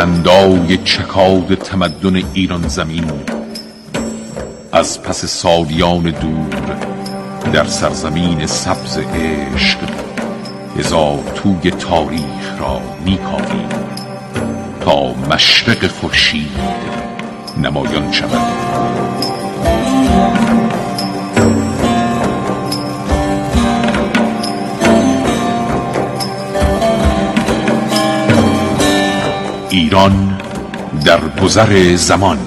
بلندای چکاد تمدن ایران زمین. از پس سالیان دور در سرزمین سبز عشق هزار توی تاریخ را میکاویم تا مشرق خورشید نمایان شود. ایران در گذر زمان.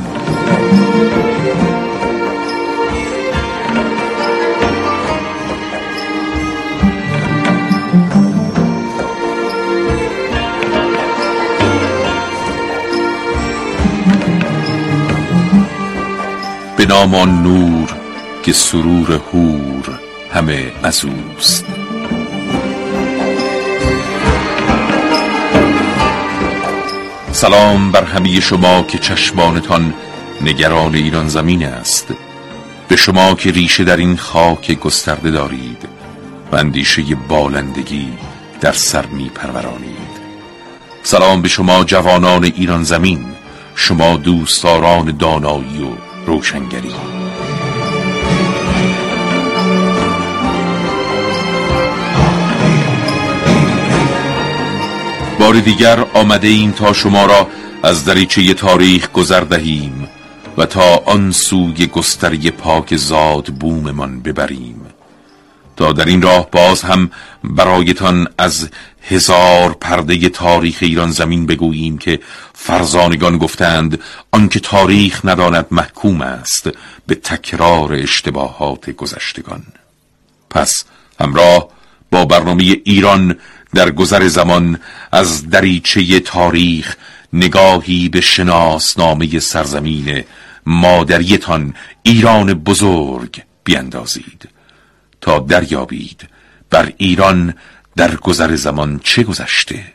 به نام نور که سرور هور همه از اوست. سلام بر همه شما که چشمانتان نگران ایران زمین است. به شما که ریشه در این خاک گسترده دارید و اندیشه بالندگی در سر می پرورانید. سلام به شما جوانان ایران زمین شما دوستداران دانایی و روشنگری. بار دیگر آمده ایم تا شما را از دریچه تاریخ گذر دهیم و تا آن سوی گستری پاک زاد بوممان ببریم. تا در این راه باز هم برایتان از هزار پرده تاریخ ایران زمین بگوییم که فرزانگان گفتند آنکه تاریخ نداند محکوم است به تکرار اشتباهات گذشتگان. پس همراه با برنامه ایران در گذر زمان از دریچه تاریخ نگاهی به شناسنامه سرزمین مادریتان ایران بزرگ بیندازید تا دریابید بر ایران در گذر زمان چه گذشته.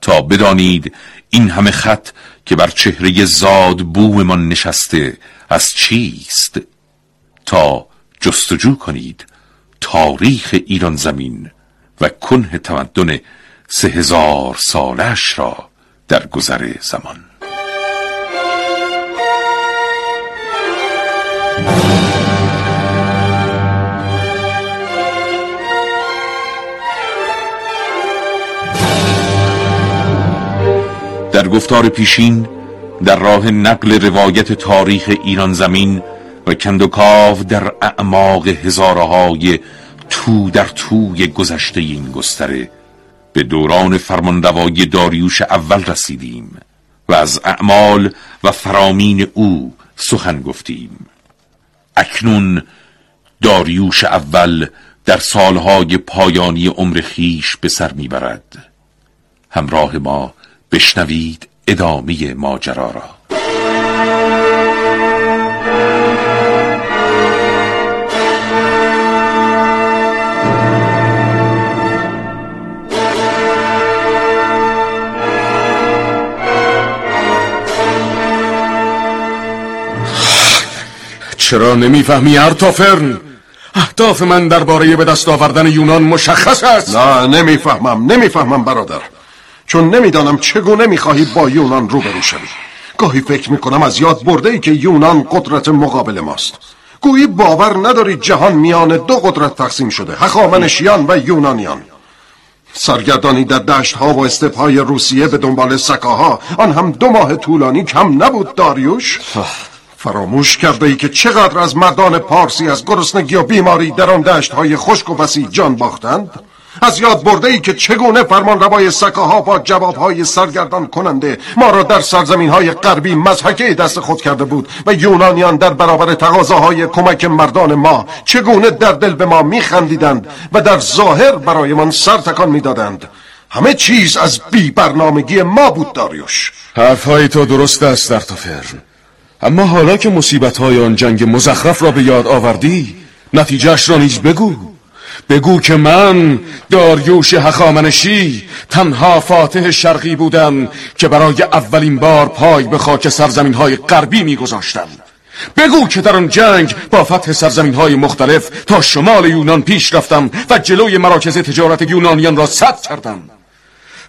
تا بدانید این همه خط که بر چهره زاد بوممان نشسته از چیست؟ تا جستجو کنید تاریخ ایران زمین و کنه تمدن سه هزار سالش را در گذر زمان. در گفتار پیشین در راه نقل روایت تاریخ ایران زمین و کندوکاو در اعماق هزارهای تو در توی گذشته این گستره به دوران فرمانروایی داریوش اول رسیدیم و از اعمال و فرامین او سخن گفتیم. اکنون داریوش اول در سالهای پایانی عمر خیش به سر می‌برد. همراه ما بشنوید ادامه ماجرا را. چرا نمی‌فهمی ارتافرن اهداف من درباره به دست آوردن یونان مشخص است. نه نمی‌فهمم نمی‌فهمم برادر. چون نمی‌دانم چگونه می‌خواهی با یونان روبرو شوی. گاهی فکر می‌کنم از یاد برده ای که یونان قدرت مقابل ماست. گویی باور نداری جهان میان دو قدرت تقسیم شده هخامنشیان و یونانیان. سرگردانی در دشت ها و استپ های روسیه به دنبال سکاها آن هم دو ماه طولانی کم نبود داریوش. فراموش کرده ای که چقدر از مردان پارسی از گرسنگی و بیماری در آن دشت های خشک و وسیع جان باختند؟ از یاد برده ای که چگونه فرمان روای سکاها با جواب های سرگردان کننده ما را در سرزمین های غربی مزحکه دست خود کرده بود و یونانیان در برابر تقاضاهای کمک مردان ما چگونه در دل به ما میخندیدند و در ظاهر برایمان سر تکان می‌دادند. همه چیز از بی برنامگی ما بود داریوش. حرفهای تو درست است در اما حالا که مصیبت های آن جنگ مزخرف را به یاد آوردی نتیجهش را نیز بگو. بگو که من داریوش هخامنشی تنها فاتح شرقی بودم که برای اولین بار پای به خاک سرزمین های غربی میگذاشتم. بگو که در آن جنگ با فتح سرزمین های مختلف تا شمال یونان پیش رفتم و جلوی مراکز تجارت یونانیان را سد کردم.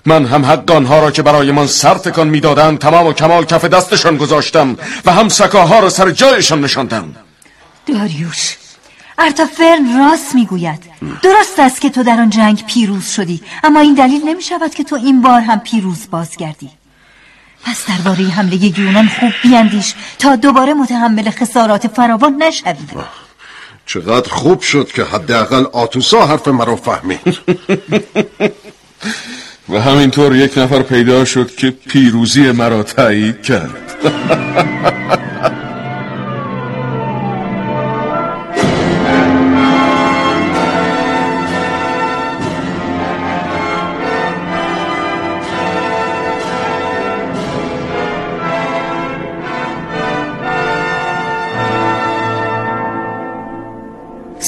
من هم حق آنها را که برایمان سر تکان می‌دادند تمام و کمال کف دستشان گذاشتم و هم سکاها را سر جایشان نشاندم. داریوش ارتافرن راست می‌گوید. درست است که تو در آن جنگ پیروز شدی اما این دلیل نمی شود که تو این بار هم پیروز بازگردی. پس درباره حمله یونان خوب بیاندیش تا دوباره متحمل خسارات فراوان نشوی. چقدر خوب شد که حداقل آتوسا حرف مرا فهمید. و همینطور یک نفر پیدا شد که پیروزی مرا تایید کرد.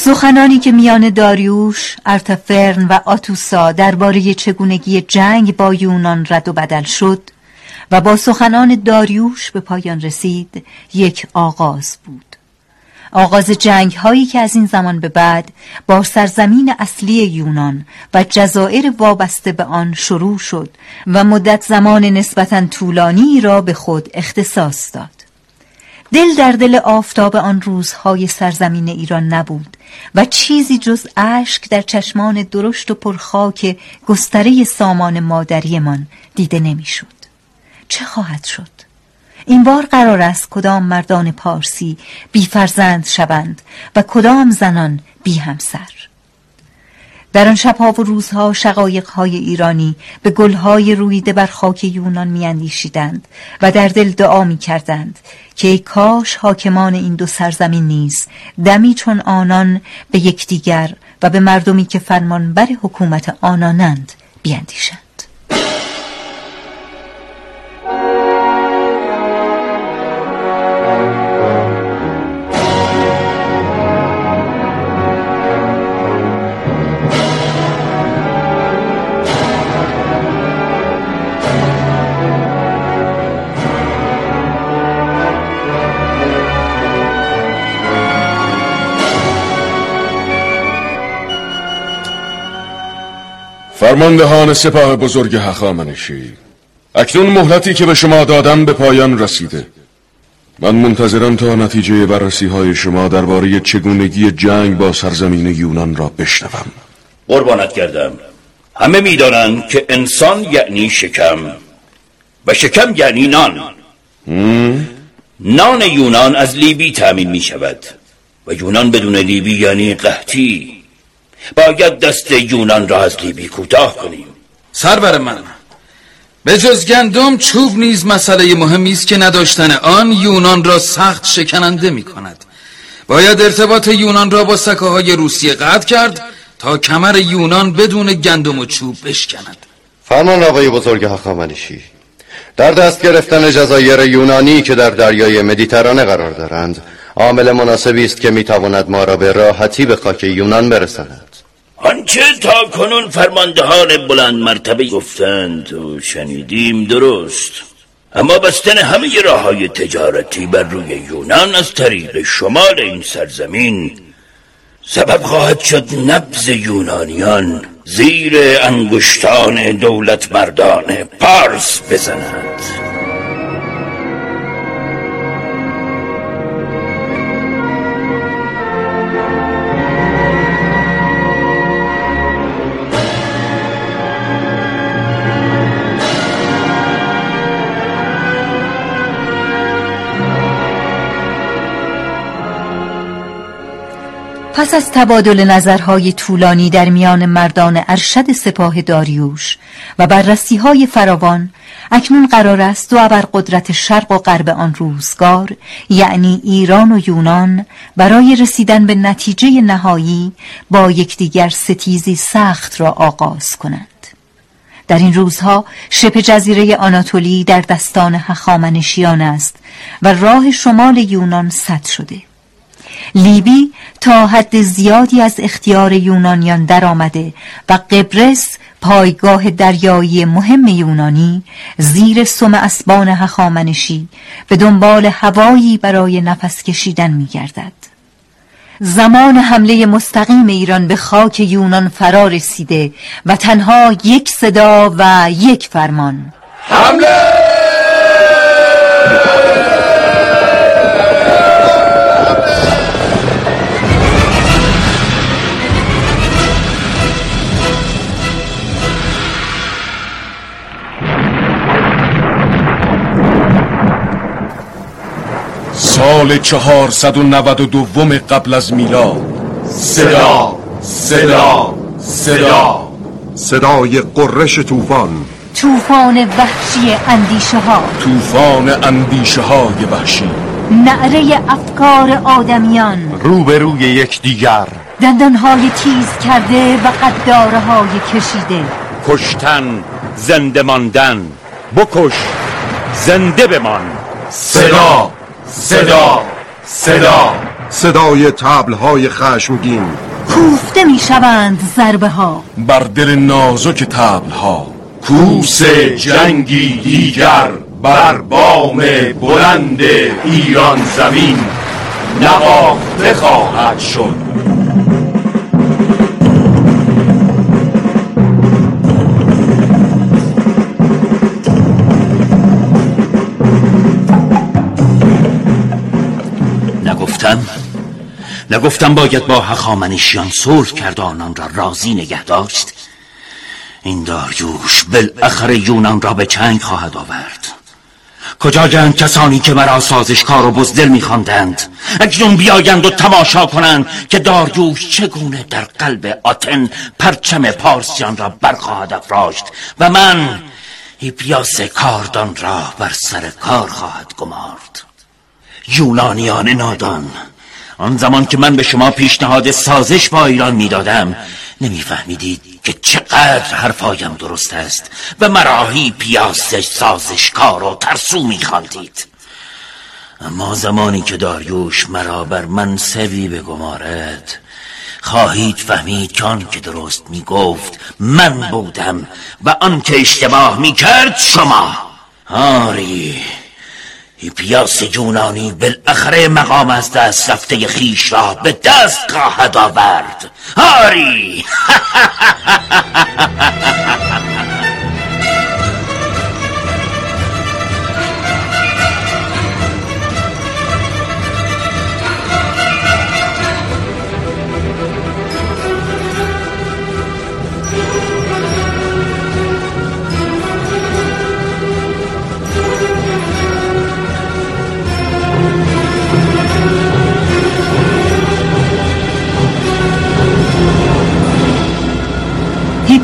سخنانی که میان داریوش، ارتفرن و آتوسا درباره چگونگی جنگ با یونان رد و بدل شد و با سخنان داریوش به پایان رسید یک آغاز بود. آغاز جنگ هایی که از این زمان به بعد با سرزمین اصلی یونان و جزایر وابسته به آن شروع شد و مدت زمان نسبتا طولانی را به خود اختصاص داد. دل در دل آفتاب آن روزهای سرزمین ایران نبود و چیزی جز اشک در چشمان درشت و پرخاک گستره سامان مادریمان دیده نمی‌شد. چه خواهد شد؟ این بار قرار است کدام مردان پارسی بی فرزند شوند و کدام زنان بی همسر در آن شبها و روزها شقایقهای ایرانی به گلهای رویده بر خاک یونان میاندیشیدند و در دل دعا می‌کردند که کاش حاکمان این دو سرزمین نیز دمی چون آنان به یکدیگر و به مردمی که فرمانبر حکومت آنانند بیاندیشند فرماندهان سپاه بزرگ هخامنشی. اکنون مهلتی که به شما دادم به پایان رسیده. من منتظرم تا نتیجه بررسی های شما درباره چگونگی جنگ با سرزمین یونان را بشنوم. قربانت کردم همه می‌دانند که انسان یعنی شکم و شکم یعنی نان. نان یونان از لیبی تأمین می شود و یونان بدون لیبی یعنی قحطی. باید دست یونان را از لیبی کوتاه کنیم. سرور من. به جز گندم چوب نیز مسئله مهمی است که نداشتن آن یونان را سخت شکننده می کند باید ارتباط یونان را با سکاهای روسیه قطع کرد تا کمر یونان بدون گندم و چوب بشکند. فرمان آقای بزرگ هخامنشی در دست گرفتن جزایر یونانی که در دریای مدیترانه قرار دارند عامل مناسبی است که می‌تواند ما را به راحتی به خاک یونان برساند. آنچه تا کنون فرماندهان بلند مرتبه گفتند و شنیدیم درست. اما بستن همه راه های تجارتی بر روی یونان از طریق شمال این سرزمین سبب خواهد شد نبز یونانیان زیر انگشتان دولت مردان پارس بزند. پس از تبادل نظرهای طولانی در میان مردان ارشد سپاه داریوش و بررسی های فراوان اکنون قرار است دو قدرت شرق و غرب آن روزگار یعنی ایران و یونان برای رسیدن به نتیجه نهایی با یکدیگر ستیزی سخت را آغاز کنند. در این روزها شبه جزیره آناتولی در دستان هخامنشیان است و راه شمال یونان سد شده. لیبی تا حد زیادی از اختیار یونانیان درآمده و قبرس پایگاه دریایی مهم یونانی زیر سم اسبان هخامنشی به دنبال هوایی برای نفس کشیدن می گردد. زمان حمله مستقیم ایران به خاک یونان فرا رسیده و تنها یک صدا و یک فرمان حمله سال چهارصد و نود و دوم قبل از میلاد. صدا صدا صدا. صدای قررش طوفان. طوفان وحشی اندیشه ها طوفان اندیشه های وحشی. نعره افکار آدمیان. روبروی یکدیگر. دندانهای تیز کرده و قداره های کشیده. کشتن زنده ماندن. بکش زنده بمان. صدا صدا صدا. صدای تبلهای خشمگین. کوفته می شوند ضربه ها بر دل نازک تبل ها کوس جنگی دیگر بر بام بلند ایران زمین. نواخته خواهد شد. نگفتم باید با هخامنشیان صلح کرد آنان را راضی نگه داشت. این داریوش بالاخره یونان را به چنگ خواهد آورد. کجایند کسانی که مرا سازشکار و بزدل میخواندند؟ اکنون بیایند و تماشا کنند که داریوش چگونه در قلب آتن پرچم پارسیان را برخواهد افراشت و من هیپیاس کاردان را بر سر کار خواهد گمارد. یونانیان نادان آن زمان که من به شما پیشنهاد سازش با ایران می‌دادم نمیفهمیدید که چقدر حرفایم درست است و مراهی پیاس سازشکار و ترسو میخواندید اما زمانی که داریوش مرا بر منصبی بگمارد خواهید فهمید که آن که درست می‌گفت من بودم و آن که اشتباه می‌کرد شما. آری. هیپیاس یونانی بالاخره مقام از دست رفته خیش را به دست خواهد آورد. آری!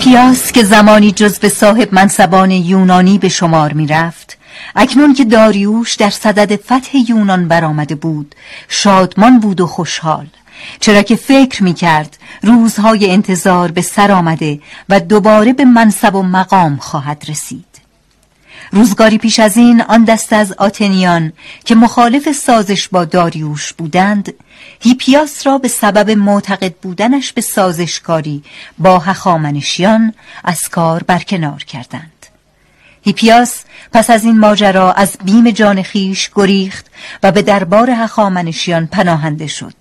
هیپیاس که زمانی جز به صاحب منصبان یونانی به شمار می رفت اکنون که داریوش در صدد فتح یونان برآمده بود شادمان بود و خوشحال. چرا که فکر می کرد روزهای انتظار به سر آمده و دوباره به منصب و مقام خواهد رسید. روزگاری پیش از این آن دست از آتنیان که مخالف سازش با داریوش بودند هیپیاس را به سبب معتقد بودنش به سازشکاری با هخامنشیان از کار برکنار کردند هیپیاس پس از این ماجرا از بیم جان خیش گریخت و به دربار هخامنشیان پناهنده شد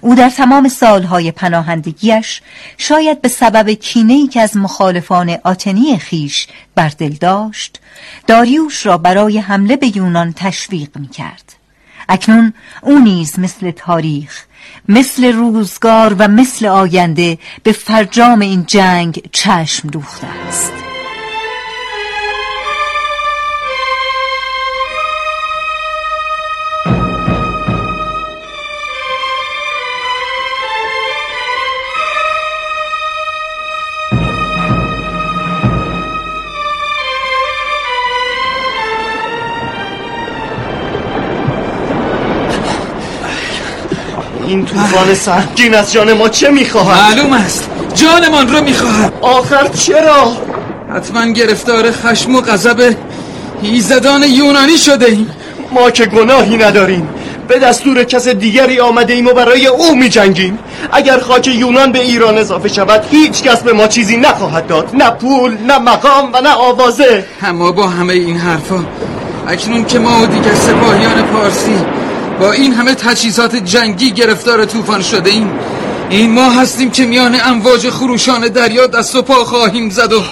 او در تمام سالهای پناهندگیش شاید به سبب کینه‌ای که از مخالفان آتنی خیش بر دل داشت داریوش را برای حمله به یونان تشویق می کرد. اکنون او نیز مثل تاریخ مثل روزگار و مثل آینده به فرجام این جنگ چشم دوخته است. این طوفان سنگین از جان ما چه می‌خواهد؟ معلوم است. جانمان را می‌خواهد. آخر چرا؟ حتما گرفتار خشم و غضب ایزدان یونانی شده ایم. ما که گناهی نداریم. به دستور کس دیگری آمده ایم و برای او می جنگیم اگر خاک یونان به ایران اضافه شود هیچ کس به ما چیزی نخواهد داد. نه پول نه مقام و نه آوازه. اما با همه این حرفا اکنون که ما و دیگر سپاهیان پارسی با این همه تجهیزات جنگی گرفتار طوفان شده ایم. این ما هستیم که میان امواج خروشان دریا دست و پا خواهیم زد و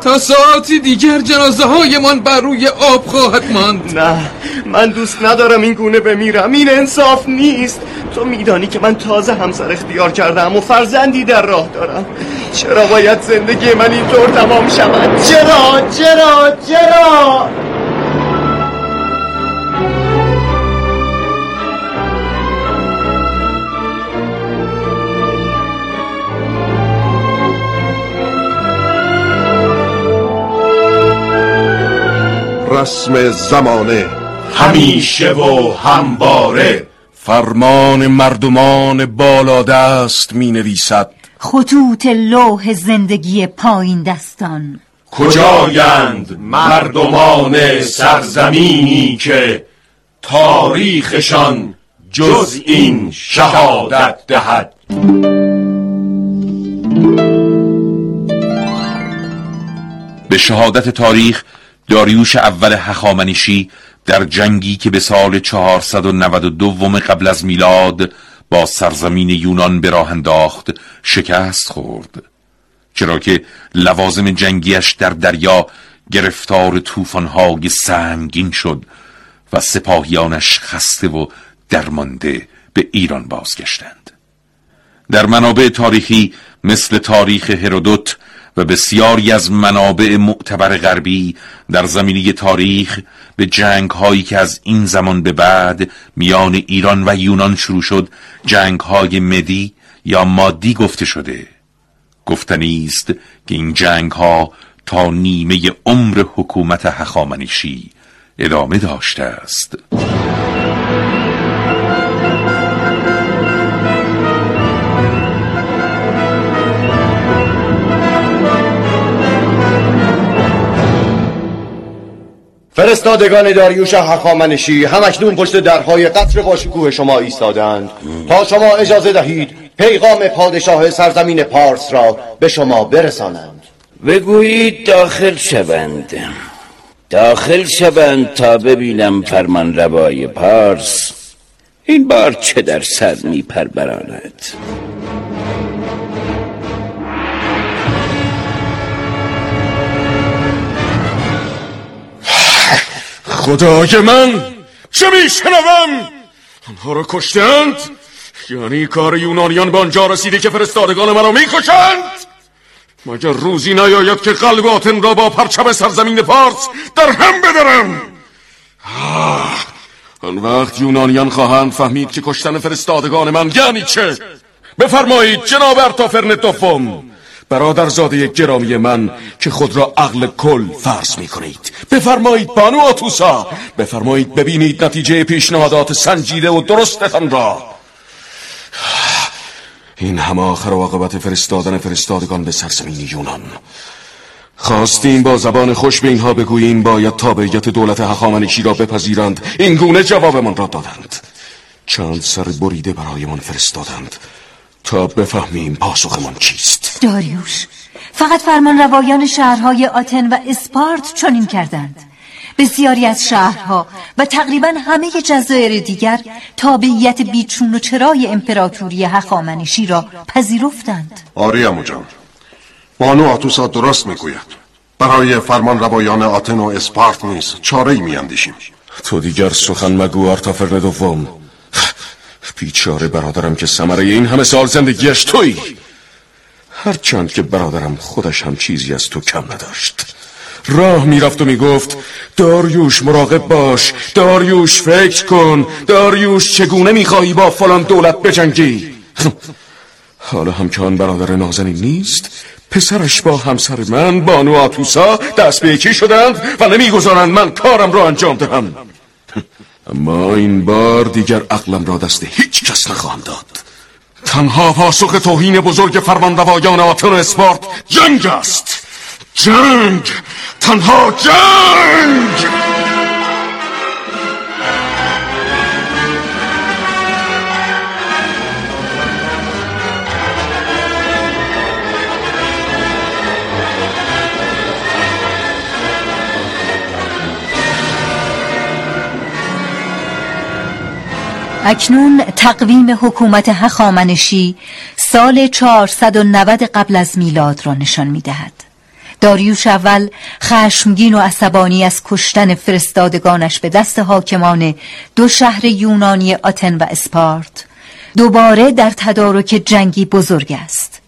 تا ساعتی دیگر جنازه هایمان بر روی آب خواهد ماند. نه من دوست ندارم این گونه بمیرم. این انصاف نیست. تو میدانی که من تازه همسر اختیار کردم و فرزندی در راه دارم. چرا باید زندگی من اینطور تمام شود؟ چرا؟ چرا؟ چرا؟ رسم زمانه. همیشه و همباره فرمان مردمان بالادست می نویسد خطوط لوح زندگی پایین دستان. کجایند مردمان سرزمینی که تاریخشان جز این شهادت دهد؟ به شهادت تاریخ داریوش اول هخامنشی در جنگی که به سال 492 قبل از میلاد با سرزمین یونان به راه انداخت شکست خورد. چرا که لوازم جنگیش در دریا گرفتار طوفان‌های سنگین شد و سپاهیانش خسته و درمانده به ایران بازگشتند. در منابع تاریخی مثل تاریخ هرودوت و بسیاری از منابع معتبر غربی در زمینی تاریخ به جنگ هایی که از این زمان به بعد میان ایران و یونان شروع شد جنگ های مدی یا مادی گفته شده. گفتنی است که این جنگ ها تا نیمه عمر حکومت هخامنشی ادامه داشته است. فرستادگان داریوش هخامنشی همکنون پشت درهای قصر باشکوه شما ایستادند. تا شما اجازه دهید پیغام پادشاه سرزمین پارس را به شما برسانند. بگویید داخل شوند. داخل شوند تا ببینم فرمان روای پارس. این بار چه در سر می پروراند خدای من چه میشنوم؟ آنها را کشتند یعنی کار یونانیان به آنجا رسیده که فرستادگان مرا می‌کشند. مگر روزی نیاید که قلب آتن را با پرچم سرزمین پارس در هم بدرم آن وقت یونانیان خواهند فهمید که کشتن فرستادگان من یعنی چه؟ بفرمایید جناب ارتافرن دوم برادرزاده گرامی من که خود را عقل کل فرض می کنید. بفرمایید بانو آتوسا. بفرمایید ببینید نتیجه پیشنهادات سنجیده و درستتان را. این همه آخر و عاقبت فرستادن فرستادگان به سرزمین یونان. خواستیم با زبان خوش به اینها بگوییم باید تابعیت دولت هخامنشی را بپذیرند. این گونه جوابمان را دادند. چند سر بریده برایمان فرستادند. تا بفهمیم پاسخمان چیست. داریوش. فقط فرمان روایان شهرهای آتن و اسپارت چنین کردند. بسیاری از شهرها و تقریبا همه جزایر دیگر تابعیت بیچون و چرای امپراتوری هخامنشی را پذیرفتند. آری امو جان بانو آتوسا درست می‌گوید. برای فرمان روایان آتن و اسپارت نیز چاره ای میاندیشیم. تو دیگر سخن مگو آرتافرن دوم. بیچاره برادرم که ثمره این همه سال زندگیش توی هرچند که برادرم خودش هم چیزی از تو کم نداشت. راه می‌رفت و می‌گفت داریوش مراقب باش داریوش فکر کن داریوش چگونه می‌خواهی با فلان دولت بجنگی؟ حالا هم که آن برادر نازنین نیست. پسرش با همسر من بانو آتوسا دست به یکی شدند و نمی‌گذارند من کارم را انجام دهم. اما این بار دیگر عقلم را دست هیچ کس نخواهم داد. تنها پاسخ توهین بزرگ فرمانروایان آتن اسپارت جنگ است. جنگ! تنها جنگ! اکنون تقویم حکومت هخامنشی سال 490 قبل از میلاد را نشان می دهد. داریوش اول خشمگین و عصبانی از کشتن فرستادگانش به دست حاکمان دو شهر یونانی آتن و اسپارت دوباره در تدارک جنگی بزرگ است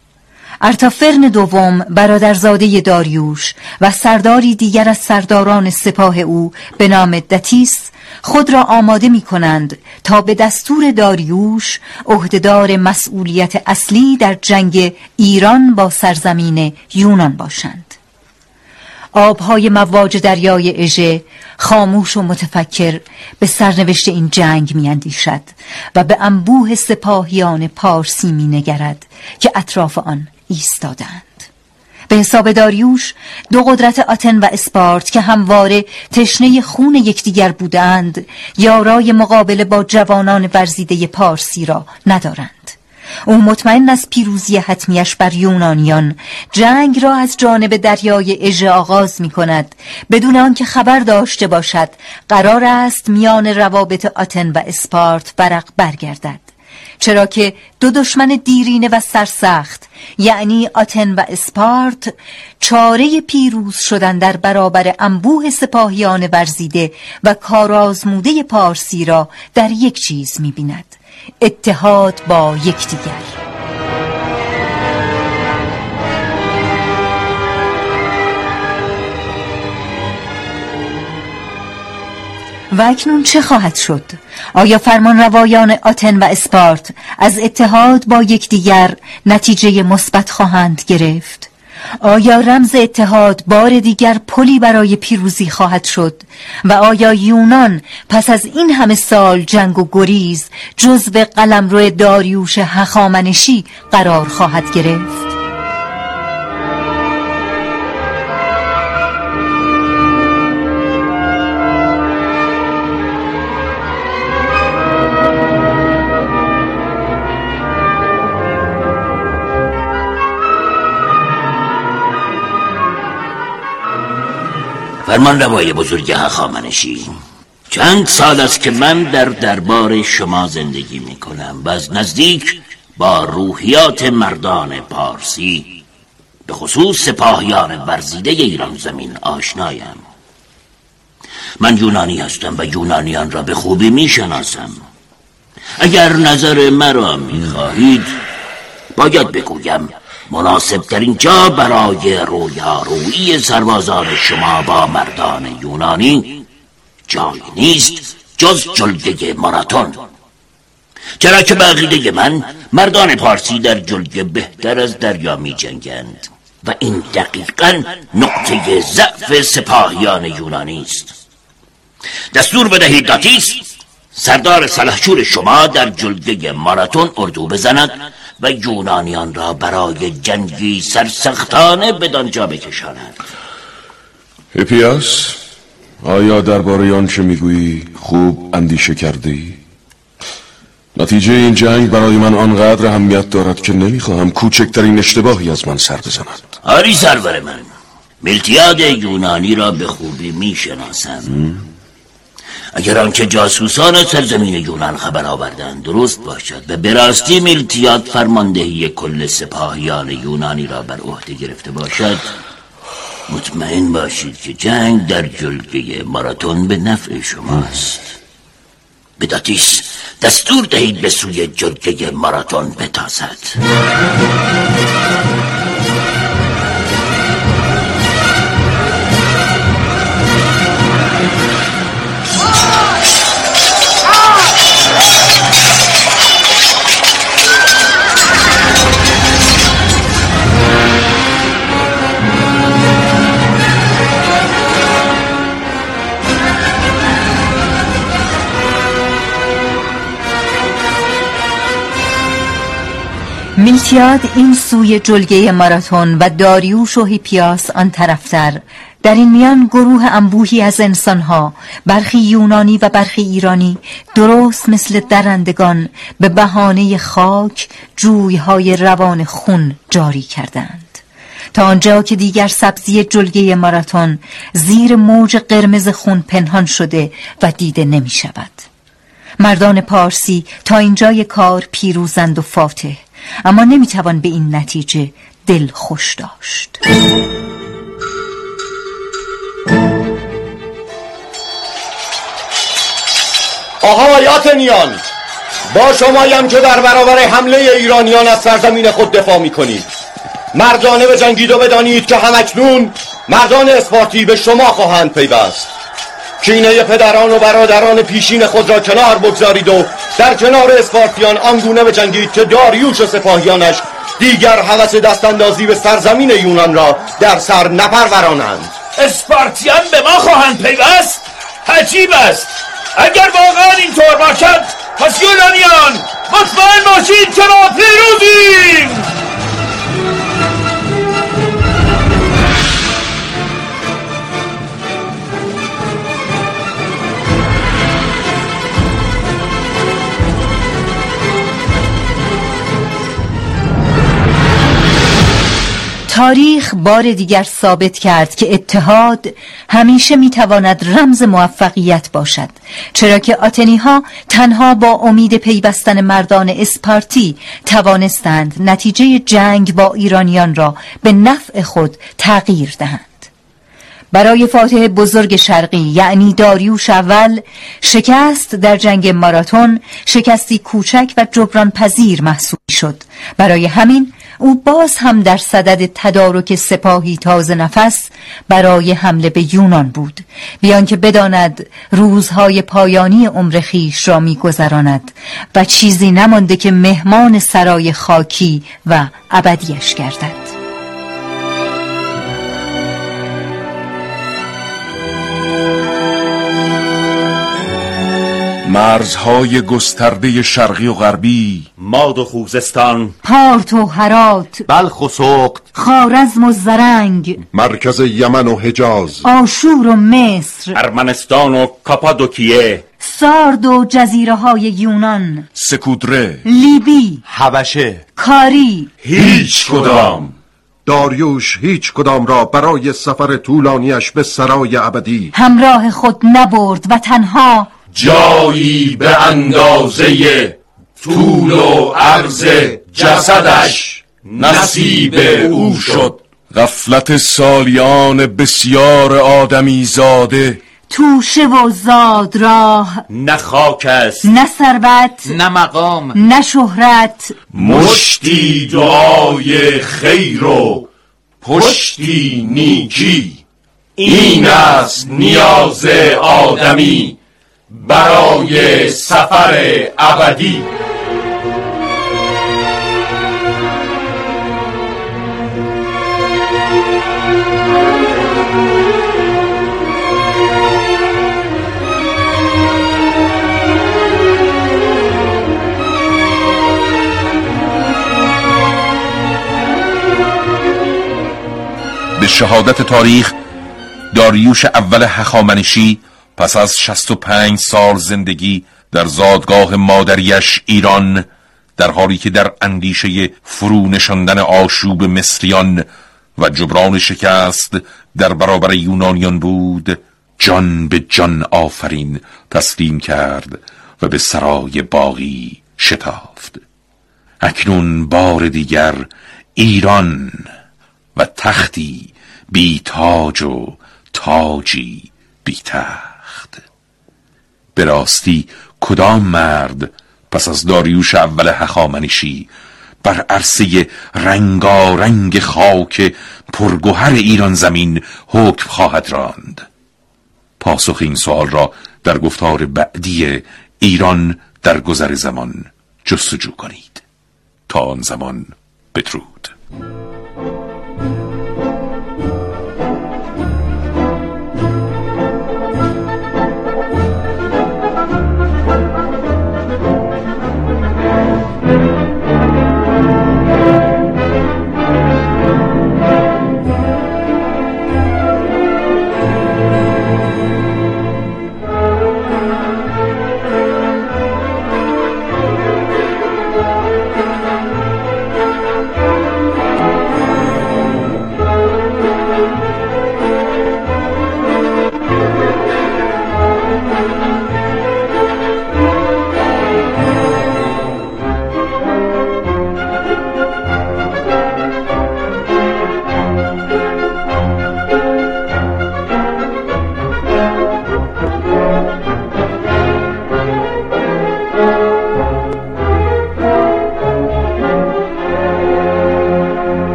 ارتافرن دوم برادرزاده داریوش و سرداری دیگر از سرداران سپاه او به نام دتیس خود را آماده می کنند تا به دستور داریوش عهدهدار مسئولیت اصلی در جنگ ایران با سرزمین یونان باشند. آبهای مواج دریای اژه خاموش و متفکر به سرنوشت این جنگ میاندیشد و به انبوه سپاهیان پارسی مینگرد که اطراف آن ایستادند. به حساب داریوش دو قدرت آتن و اسپارت که همواره تشنه خون یکدیگر بودند یارای مقابله با جوانان ورزیده پارسی را ندارند. او مطمئن از پیروزی حتمیش بر یونانیان. جنگ را از جانب دریای اژه آغاز می کند بدون آنکه خبر داشته باشد قرار است میان روابط آتن و اسپارت برق برگردد. چرا که دو دشمن دیرینه و سرسخت یعنی آتن و اسپارت چاره پیروز شدن در برابر انبوه سپاهیان ورزیده و کارازموده پارسی را در یک چیز می‌بیند. اتحاد با یکدیگر. و اکنون چه خواهد شد؟ آیا فرمان روایان آتن و اسپارت از اتحاد با یکدیگر نتیجه مثبت خواهند گرفت؟ آیا رمز اتحاد بار دیگر پلی برای پیروزی خواهد شد و آیا یونان پس از این همه سال جنگ و گریز جزو قلمرو داریوش هخامنشی قرار خواهد گرفت؟ فرمان روای بزرگ هخامنشی چند سال است که من در دربار شما زندگی می کنم و از نزدیک با روحیات مردان پارسی به خصوص سپاهیان ورزیده ایران زمین آشنایم. من یونانی هستم و یونانیان را به خوبی می شناسم اگر نظر مرا می خواهید باید بگویم مناسب ترین جا برای رویارویی سربازان شما با مردان یونانی جای نیست جز جلگه ماراتون. چرا که بقیده من مردان پارسی در جلگه بهتر از دریا می جنگند و این دقیقا نقطه ضعف سپاهیان یونانی است. دستور بدهید داتیس سردار سلحشور شما در جلگه ماراتون اردو بزند و یونانیان را برای جنگی سرسختانه بدانجا بکشاند. اپیاس آیا درباره آنچه می‌گویی خوب اندیشه کردی؟ نتیجه این جنگ برای من آنقدر اهمیت دارد که نمی‌خواهم کوچکترین اشتباهی از من سر بزند. آری سرور من ملتیاد یونانی را به خوبی می‌شناسم. اگر آنکه جاسوسان سرزمین یونان خبر آوردن درست باشد و براستی میلتیاد فرماندهی کل سپاهیان یونانی را بر عهده گرفته باشد مطمئن باشید که جنگ در جلگه ماراتون به نفع شماست. بداتیس دستور دهید به سوی جلگه ماراتون بتازد. میلتیاد این سوی جلگه ماراتون و داریوش و هیپیاس آن طرفتر در این میان گروه انبوهی از انسانها برخی یونانی و برخی ایرانی درست مثل درندگان به بهانه خاک جویهای روان خون جاری کردند. تا آنجا که دیگر سبزی جلگه ماراتون زیر موج قرمز خون پنهان شده و دیده نمی شود مردان پارسی تا اینجای کار پیروزند و فاتح. اما نمی‌توان به این نتیجه دل خوش داشت. آهای آتنیان با شمایم که در برابر حمله ایرانیان از سرزمین خود دفاع می کنید مردانه به جنگید و بدانید که همکنون مردان اسپارتی به شما خواهند پیوست. کینه پدران و برادران پیشین خود را کنار بگذارید و در کنار اسپارتیان آنگونه به جنگید که داریوش و سپاهیانش دیگر حوث دستاندازی به سرزمین یونان را در سر نپرورانند. اسپارتیان به ما خواهند پیوست؟ عجیب است. اگر واقعا اینطور باشد پس یونانیان مطمئن باشید که ما پیروزیم! تاریخ بار دیگر ثابت کرد که اتحاد همیشه می‌تواند رمز موفقیت باشد. چرا که آتنی ها تنها با امید پیوستن مردان اسپارتی توانستند نتیجه جنگ با ایرانیان را به نفع خود تغییر دهند. برای فاتح بزرگ شرقی یعنی داریوش اول شکست در جنگ ماراتون شکستی کوچک و جبران پذیر محسوب شد برای همین او باز هم در صدد تدارک سپاهی تازه نفس برای حمله به یونان بود. بیان که بداند روزهای پایانی عمر خیش را میگذراند و چیزی نمانده که مهمان سرای خاکی و ابدیش گردد. مرزهای گسترده شرقی و غربی. ماد و خوزستان. پارت و هرات بلخ و سقط خارزم و زرنگ. مرکز یمن و حجاز. آشور و مصر. ارمنستان و کاپادوکیه سارد و جزیره های یونان. سکودره لیبی. حبشه. کاری. هیچ کدام. داریوش هیچ کدام را برای سفر طولانیش به سرای ابدی. همراه خود نبرد و تنها جایی به اندازه طول و عرض جسدش نصیب او شد. غفلت سالیان بسیار آدمی زاده توشه و زاد راه. نه خاک است نه ثروت نه مقام نه شهرت. مشتی دعای خیر و پشتی نیکی. این است نیاز آدمی. برای سفر ابدی. به شهادت تاریخ داریوش اول هخامنشی پس از 65 سال زندگی در زادگاه مادریش ایران در حالی که در اندیشه فرو نشاندن آشوب مصریان و جبران شکست در برابر یونانیان بود جان به جان آفرین تسلیم کرد و به سرای باقی شتافت. اکنون بار دیگر ایران و تختی بی تاج و تاجی بی به راستی کدام مرد پس از داریوش اول هخامنشی بر عرصه رنگارنگ خاک پرگوهر ایران زمین حکم خواهد راند؟ پاسخ این سوال را در گفتار بعدی ایران در گذر زمان جستجو کنید. تا آن زمان بدرود